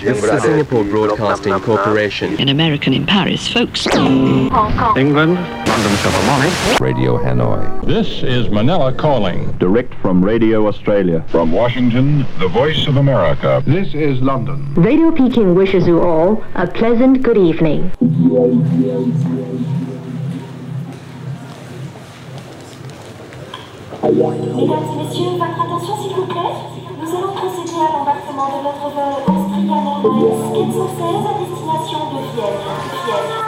This is the Singapore Broadcasting Corporation. An American in Paris, folks. England, London Philharmonic. Radio Hanoi. This is Manila calling. Direct from Radio Australia. From Washington, the voice of America. This is London. Radio Peking wishes you all a pleasant good evening. Mesdames et messieurs, votre attention s'il vous plaît. Procéder à l'embarquement de notre vol Austrian Airlines 416 à destination de. Vienne.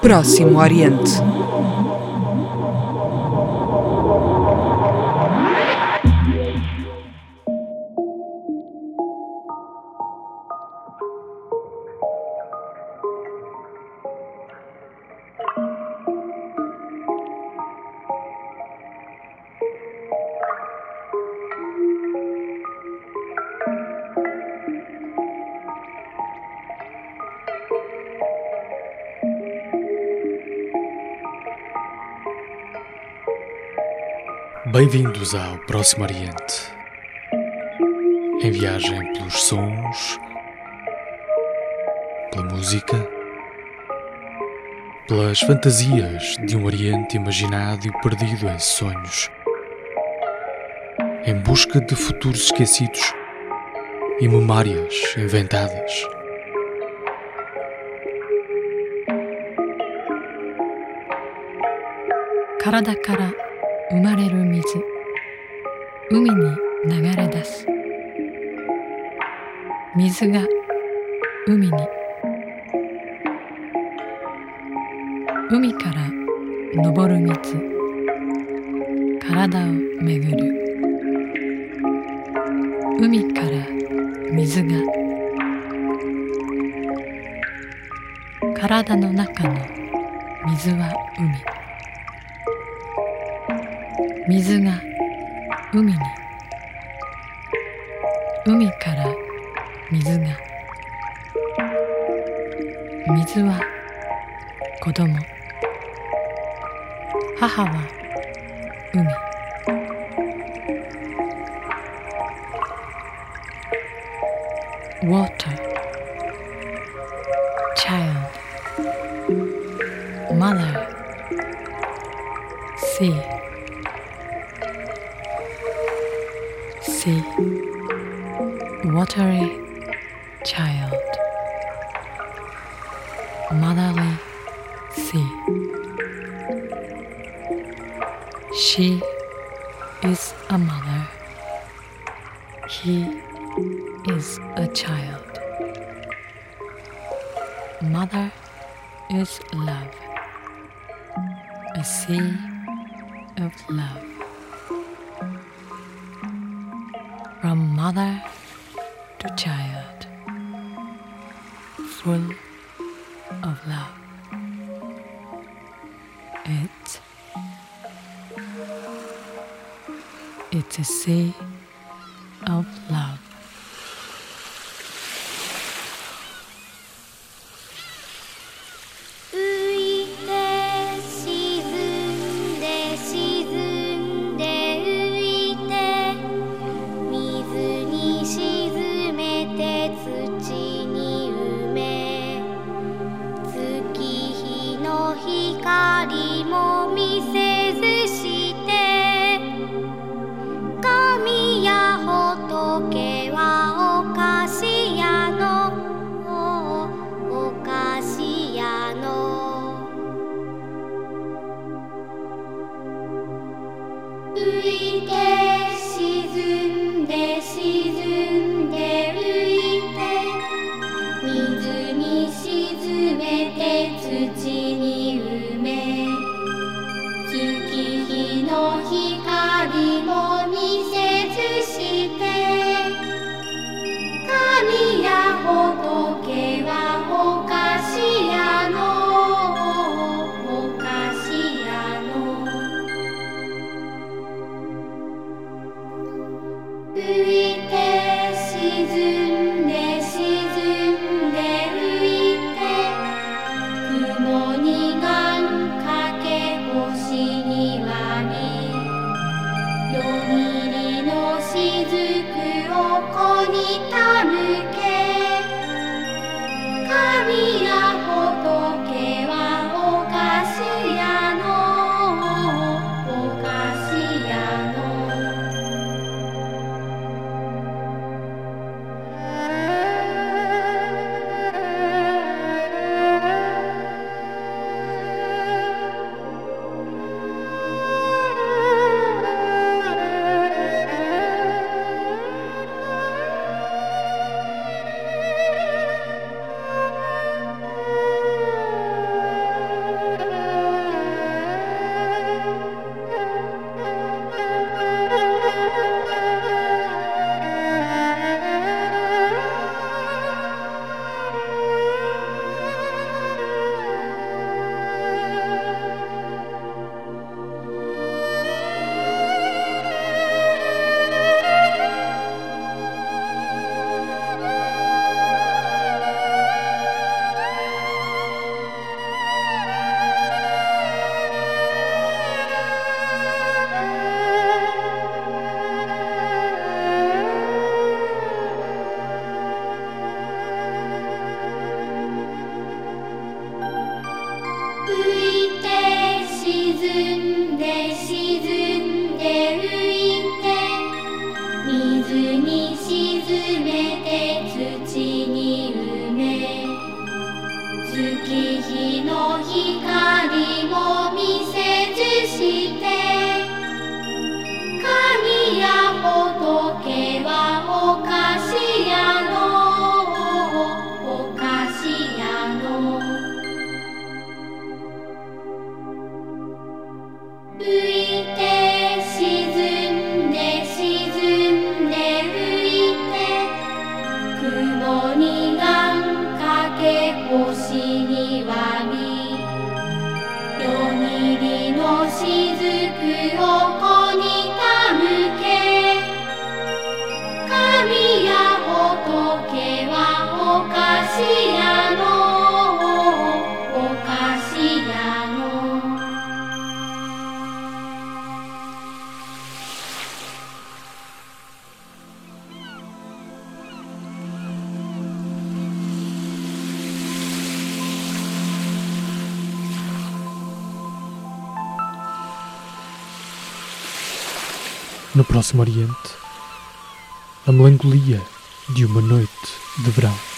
Próximo Oriente. Bem-vindos ao Próximo Oriente. Em viagem pelos sons, pela música, pelas fantasias de um Oriente imaginado e perdido em sonhos, em busca de futuros esquecidos e memórias inventadas. Karada 生まれる水。海に流れ出す。水が海に。海から昇る水。体をめぐる。海から水が。体の中の水は海。水が海に。海から水が。水は子供。母は sea watery child. Motherly sea she is a mother. He is a child. Mother is love. A sea of love mother to child, full of love. It, it's a sea Próximo Oriente, a melancolia de uma noite de verão.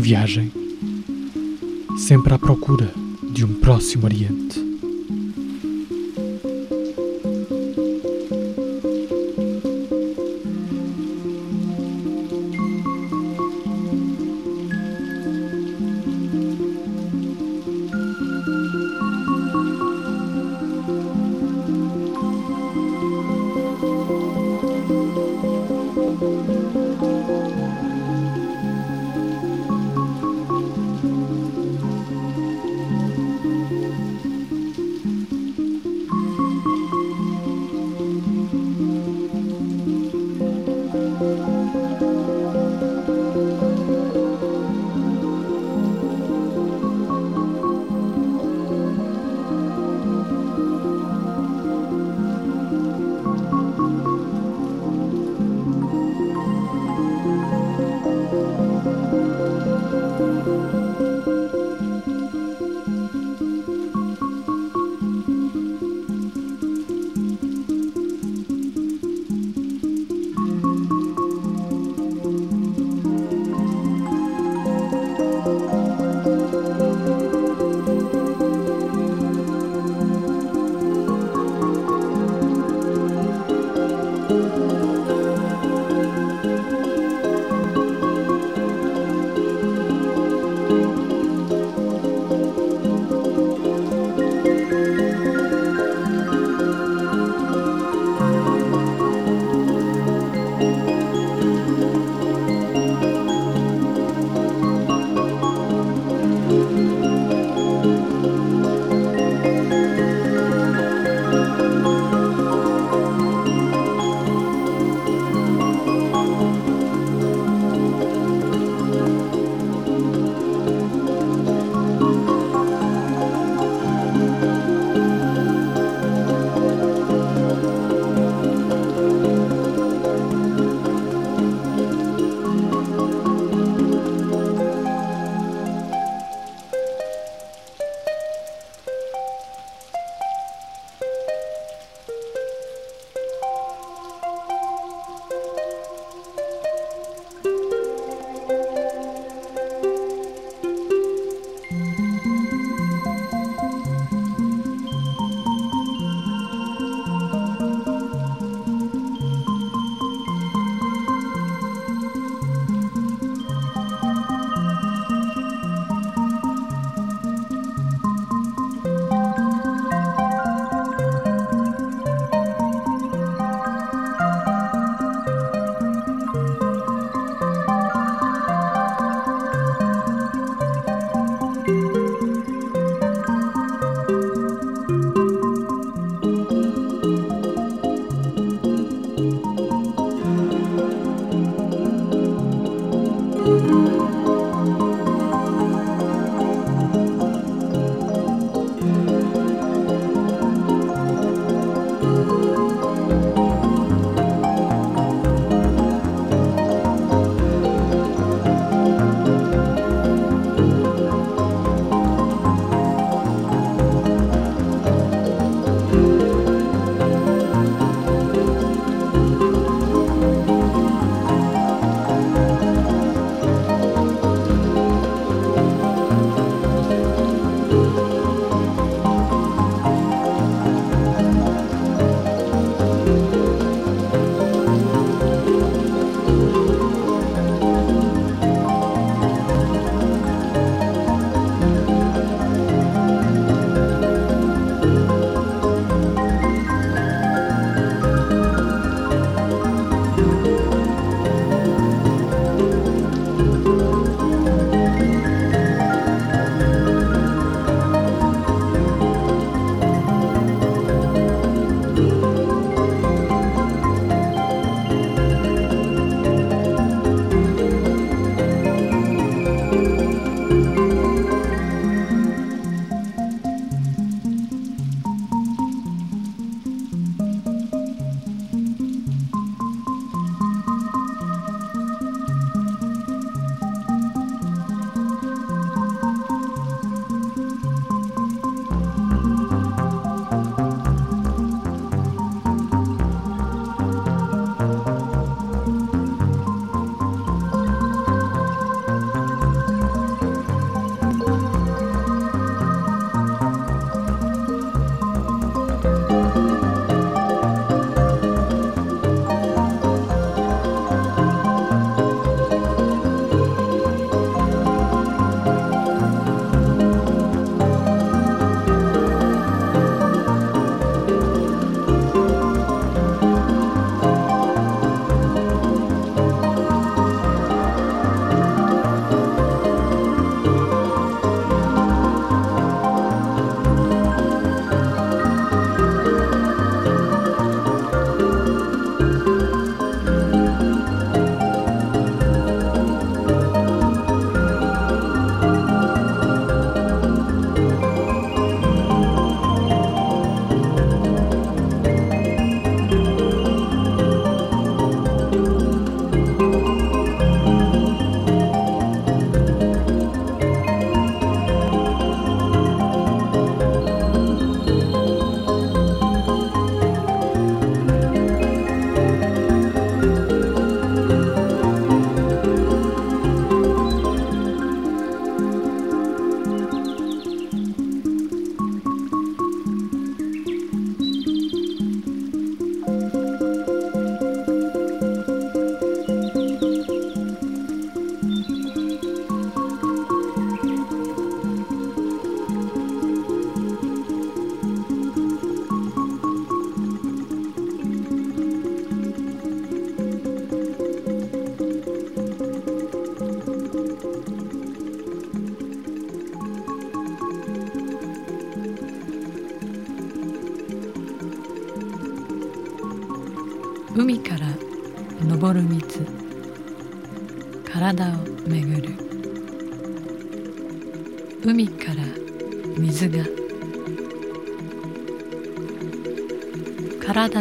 Em viagem, sempre à procura de um próximo Oriente.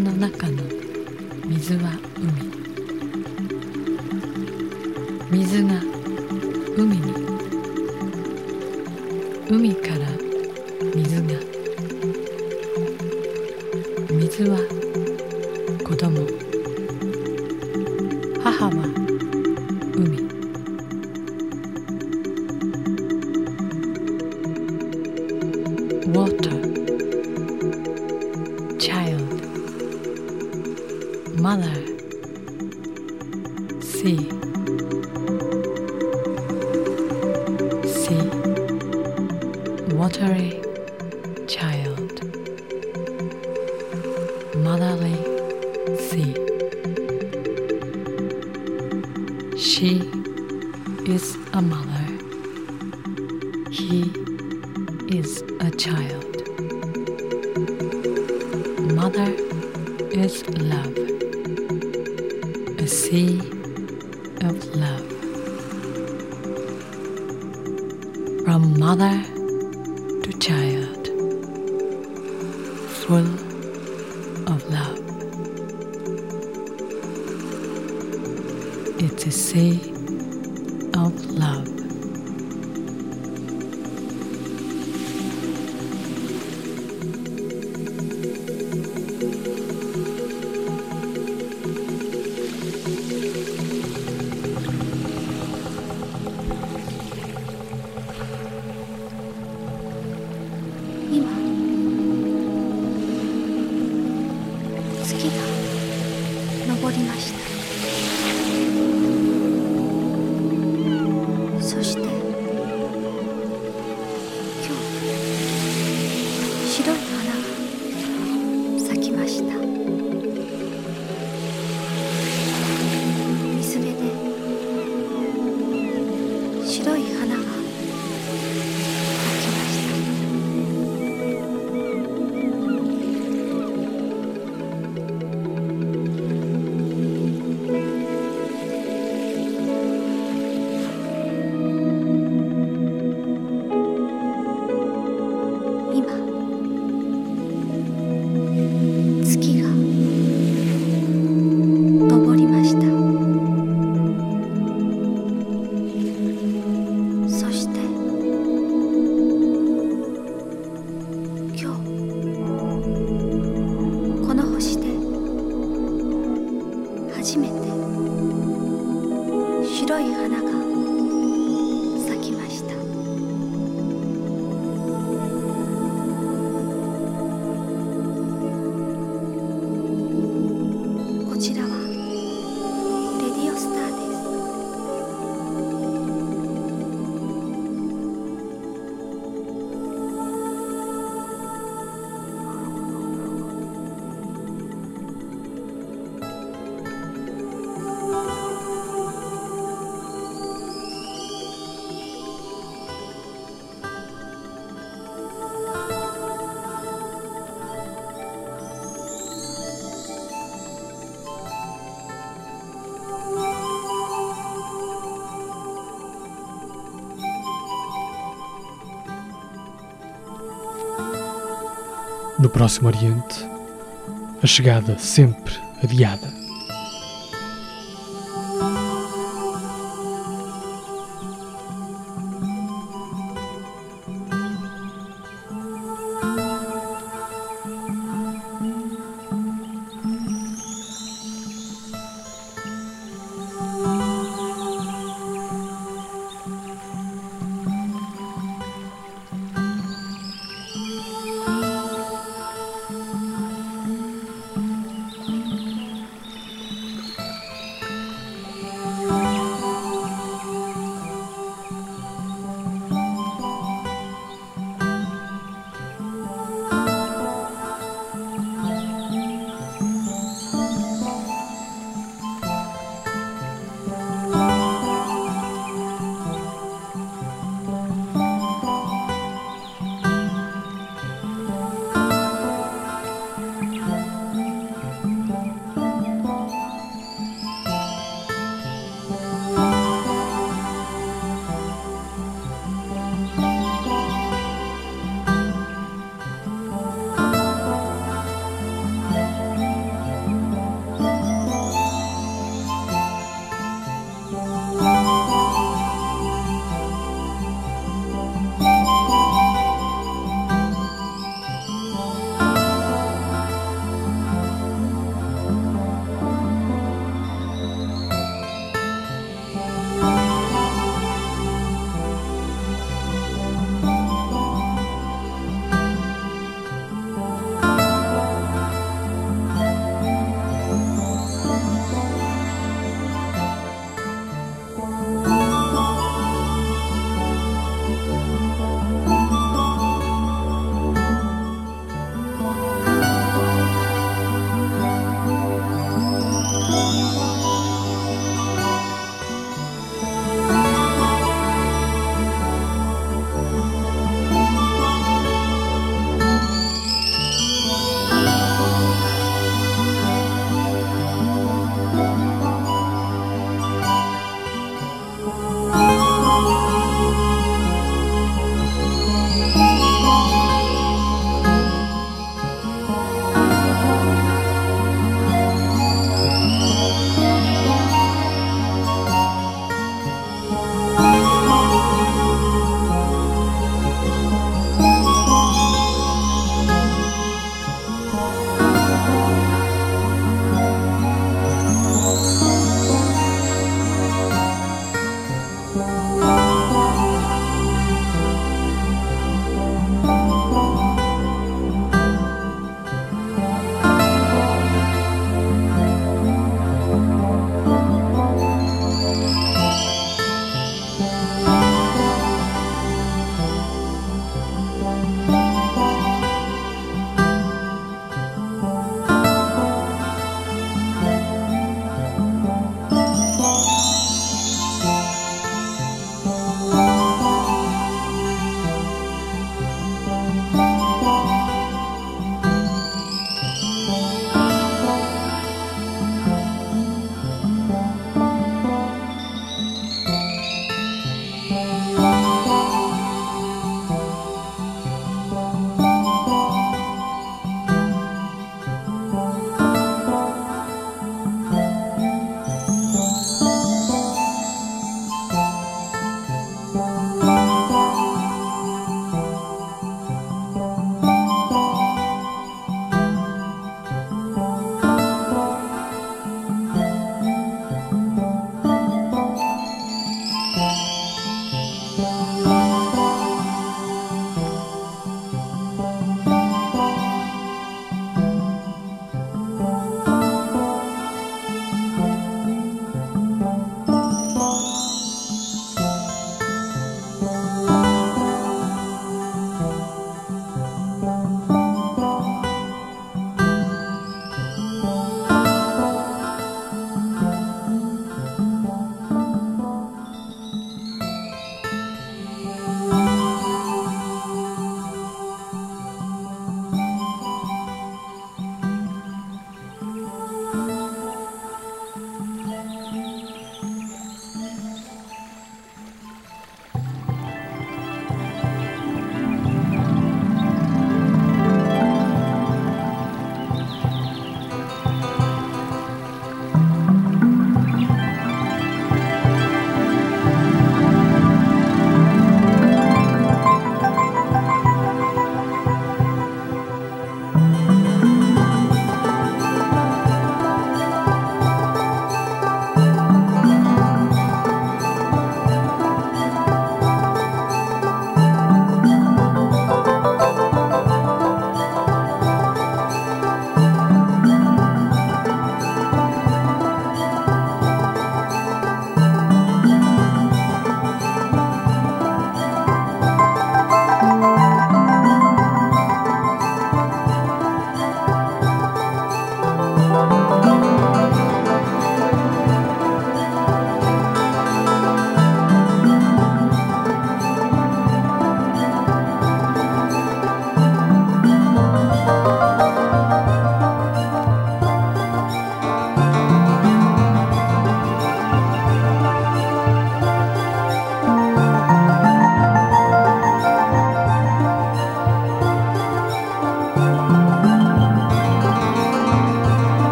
の中の水は海。水が海に。海から水が。水は海白い花が do Próximo Oriente, a chegada sempre adiada.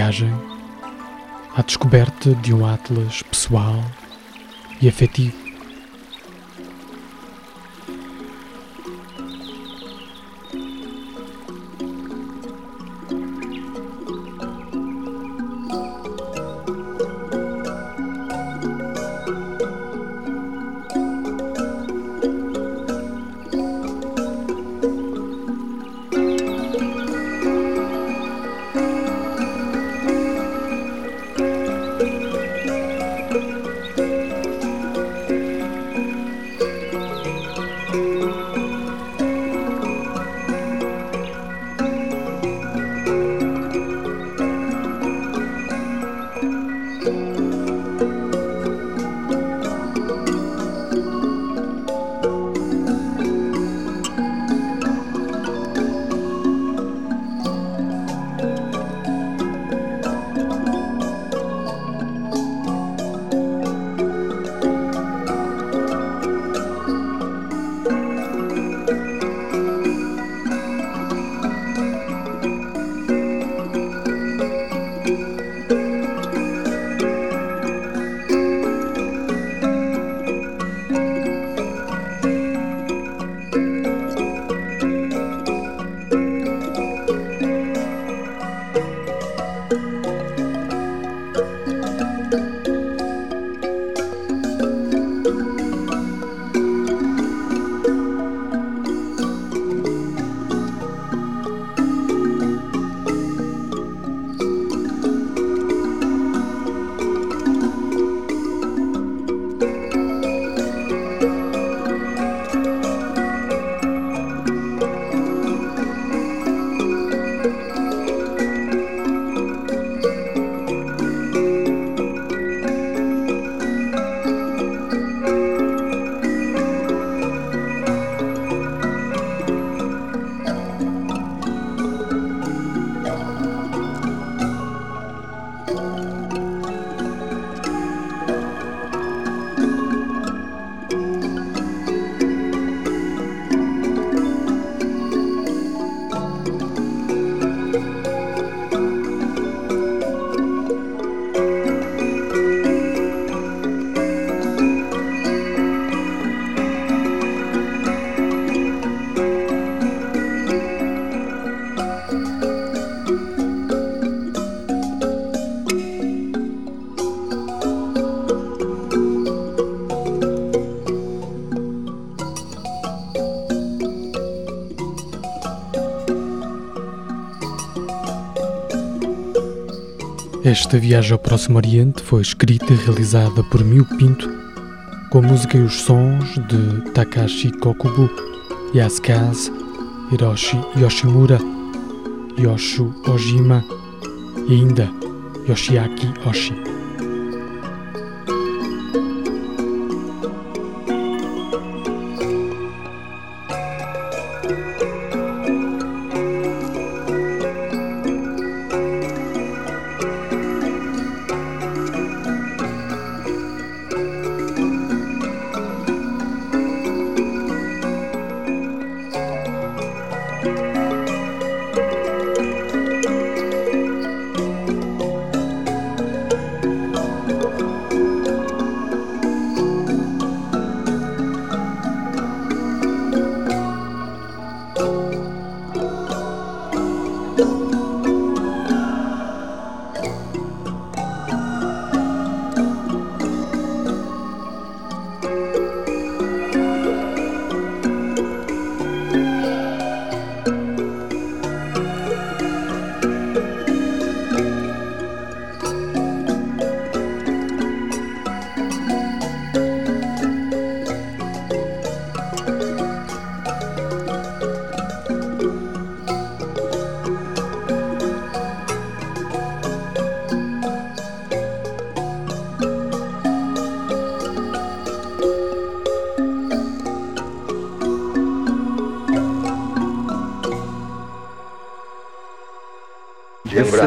Viagem à descoberta de um atlas pessoal e afetivo. Esta viagem ao Próximo Oriente foi escrita e realizada por Miu Pinto, com a música e os sons de Takashi Kokubo, Yasukaze, Hiroshi Yoshimura, Yoshu Ojima e ainda Yoshiaki Oshi.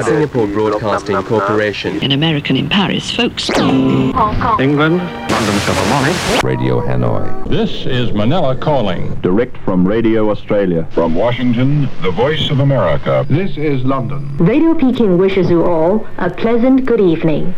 Singapore Broadcasting Corporation. An American in Paris, folks. England, London Philharmonic. Radio Hanoi. This is Manila calling. Direct from Radio Australia. From Washington, the voice of America. This is London. Radio Peking wishes you all a pleasant good evening.